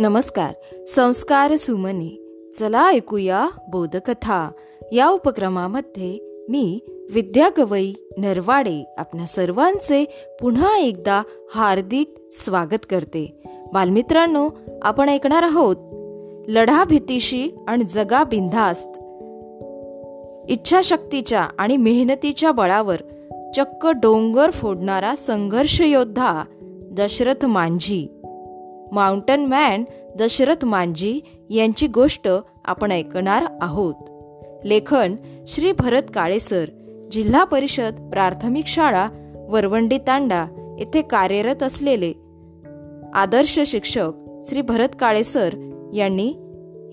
नमस्कार संस्कार सुमने. चला ऐकूया बोधकथा. या उपक्रमामध्ये मी विद्या गवई नरवाडे आपल्या सर्वांचे पुन्हा एकदा हार्दिक स्वागत करते. बालमित्रांनो आपण ऐकणार आहोत लढा भीतीशी आणि जगा बिंधास्त इच्छाशक्तीच्या आणि मेहनतीच्या बळावर चक्क डोंगर फोडणारा संघर्ष योद्धा दशरथ मांझी. माउंटन मॅन दशरथ मांजी यांची गोष्ट आपण ऐकणार आहोत. लेखन श्री भरत काळेसर जिल्हा परिषद प्राथमिक शाळा वरवंडी तांडा येथे कार्यरत असलेले. आदर्श शिक्षक श्री भरत काळेसर यांनी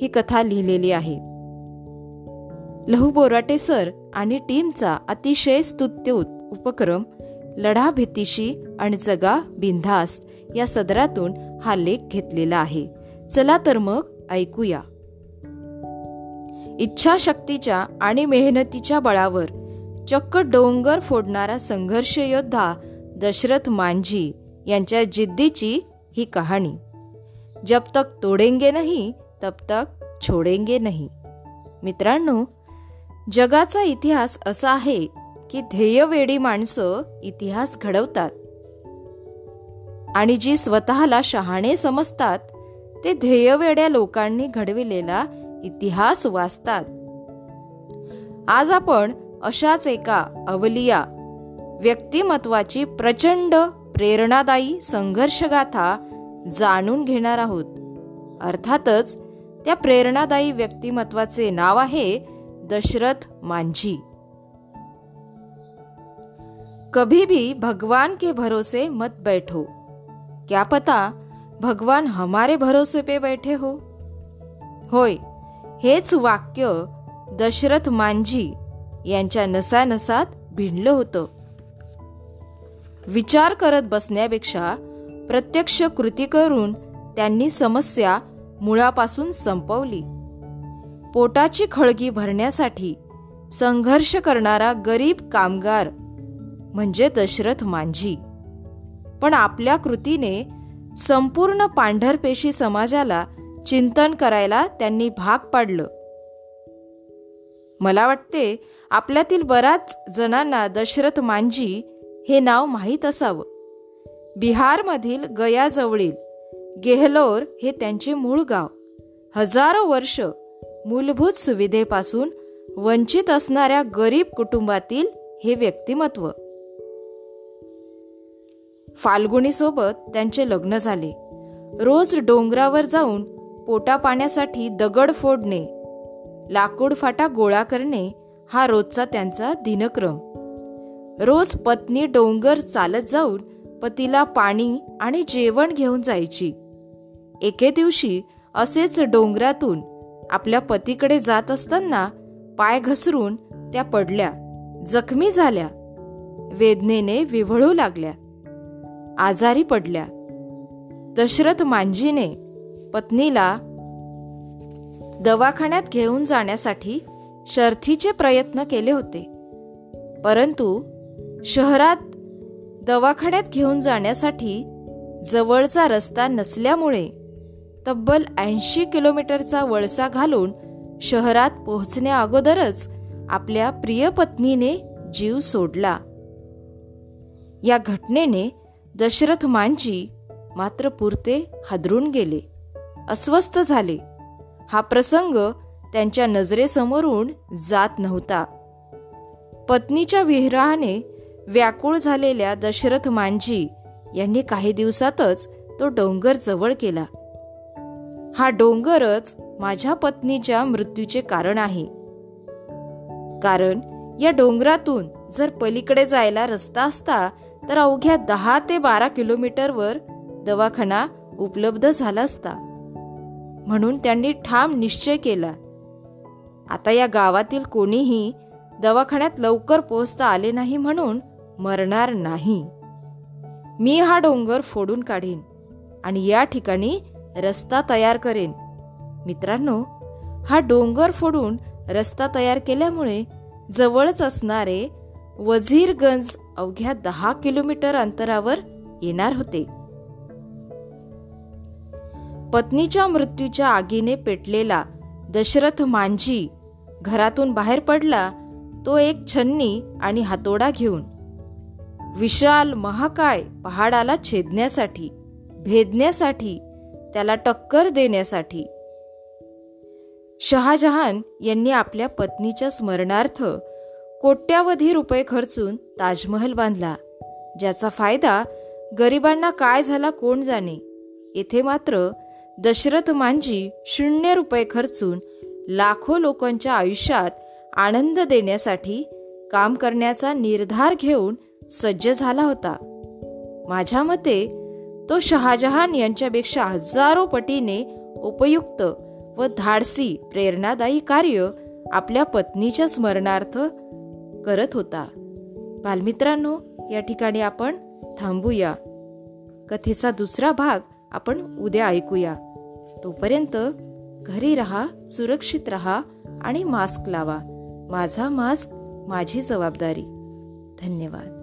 ही कथा लिहिलेली आहे. लहू बोराटे सर आणि टीमचा अतिशय स्तुत्य उपक्रम लढा भीतीशी आणि जगा बिंधास्त या सदरातून हा लेख घेतलेला आहे. चला तर मग ऐकूया. इच्छाशक्तीच्या आणि मेहनतीच्या बळावर चक्क डोंगर फोडणारा संघर्ष योद्धा दशरथ मांझी यांच्या जिद्दीची ही कहाणी. जब तक तोडेंगे नाही तब तक छोडेंगे नाही. मित्रांनो जगाचा इतिहास असा आहे की ध्येयवेडी माणसं इतिहास घडवतात. आणि जी स्वतःला शहाणे समजतात ते ध्येयवेड्या लोकांनी घडविलेला इतिहास वाचतात. आज आपण अशाच एका अवलिया व्यक्तिमत्वाची प्रचंड प्रेरणादायी संघर्षगाथा जाणून घेणार आहोत. अर्थातच त्या प्रेरणादायी व्यक्तिमत्वाचे नाव आहे दशरथ मांझी. कभी भी भगवान के भरोसे मत बैठो. क्या पता भगवान हमारे भरोसे पे बैठे हो। होय हेच वाक्य दशरथ मांझी यांच्या नसानसात भिडलं होतं. विचार करत बसण्यापेक्षा प्रत्यक्ष कृती करून त्यांनी समस्या मुळापासून संपवली. पोटाची खळगी भरण्यासाठी संघर्ष करणारा गरीब कामगार म्हणजे दशरथ मांझी. पण आपल्या कृतीने संपूर्ण पांढरपेशी समाजाला चिंतन करायला त्यांनी भाग पाडलं. मला वाटते आपल्यातील बऱ्याच जणांना दशरथ मांझी हे नाव माहीत असावं. बिहारमधील गयाजवळील गेहलोर हे त्यांचे मूळ गाव. हजारो वर्ष मूलभूत सुविधेपासून वंचित असणाऱ्या गरीब कुटुंबातील हे व्यक्तिमत्व फाल्गुणीसोबत त्यांचे लग्न झाले. रोज डोंगरावर जाऊन पोटा पाण्यासाठी दगड फोडणे लाकूड फाटा गोळा करणे हा रोजचा त्यांचा दिनक्रम. रोज पत्नी डोंगर चालत जाऊन पतीला पाणी आणि जेवण घेऊन जायची. एके दिवशी असेच डोंगरातून आपल्या पतीकडे जात असताना पाय घसरून त्या पडल्या जखमी झाल्या वेदनेने विव्हळू लागल्या. आजारी पडल्या. दशरथ मांजीने पत्नीला दवाखान्यात घेऊन जाण्यासाठी शर्थीचे प्रयत्न केले होते. परंतु शहरात दवाखान्यात घेऊन जाण्यासाठी जवळचा रस्ता नसल्यामुळे तब्बल ऐंशी किलोमीटरचा वळसा घालून शहरात पोहोचण्या अगोदरच आपल्या प्रिय पत्नीने जीव सोडला. या घटनेने दशरथ मांजी मात्र पुरते हादरून गेले. अस्वस्थ झाले. हा प्रसंग त्यांच्या नजरेसमोरून जात नव्हता. पत्नीच्या विरहाने व्याकुळ झालेल्या दशरथ मांजी यांनी काही दिवसातच तो डोंगर जवळ केला हा डोंगरच माझ्या पत्नीच्या मृत्यूचे कारण आहे. कारण या डोंगरातून जर पलीकडे जायला रस्ता असता तर अवघ्या दहा ते बारा किलोमीटरवर दवाखाना उपलब्ध झाला असता. म्हणून त्यांनी ठाम निश्चय केला. आता या गावातील कोणीही दवाखान्यात लवकर पोहोचता आले नाही म्हणून मरणार नाही. मी हा डोंगर फोडून काढीन आणि या ठिकाणी रस्ता तयार करेन. मित्रांनो हा डोंगर फोडून रस्ता तयार केल्यामुळे जवळच असणारे वझीरगंज अवघ्या दहा किलोमीटर अंतरावर येणार होते. पत्नीच्या मृत्यूच्या आगीने पेटलेला दशरथ मांझी घरातून बाहेर पडला तो एक छन्नी आणि हातोडा घेऊन विशाल महाकाय पहाडाला छेदण्यासाठी भेदण्यासाठी त्याला टक्कर देण्यासाठी. शहाजहान यांनी आपल्या पत्नीच्या स्मरणार्थ कोट्यावधी रुपये खर्चून ताजमहल बांधला. ज्याचा फायदा गरिबांना काय झाला कोण जाणे? येथे मात्र दशरथ मांजी शून्य रुपये खर्चून लाखो लोकांच्या आयुष्यात आनंद देण्यासाठी काम करण्याचा निर्धार घेऊन सज्ज झाला होता. माझ्या मते तो शहाजहान यांच्यापेक्षा हजारो पटीने उपयुक्त व धाडसी प्रेरणादायी कार्य आपल्या पत्नीच्या स्मरणार्थ करत होता. बालमित्रांनो या ठिकाणी आपण थांबूया. कथेचा दुसरा भाग आपण उद्या ऐकूया. तोपर्यंत घरी रहा सुरक्षित रहा आणि मास्क लावा. माझा मास्क माझी जबाबदारी. धन्यवाद.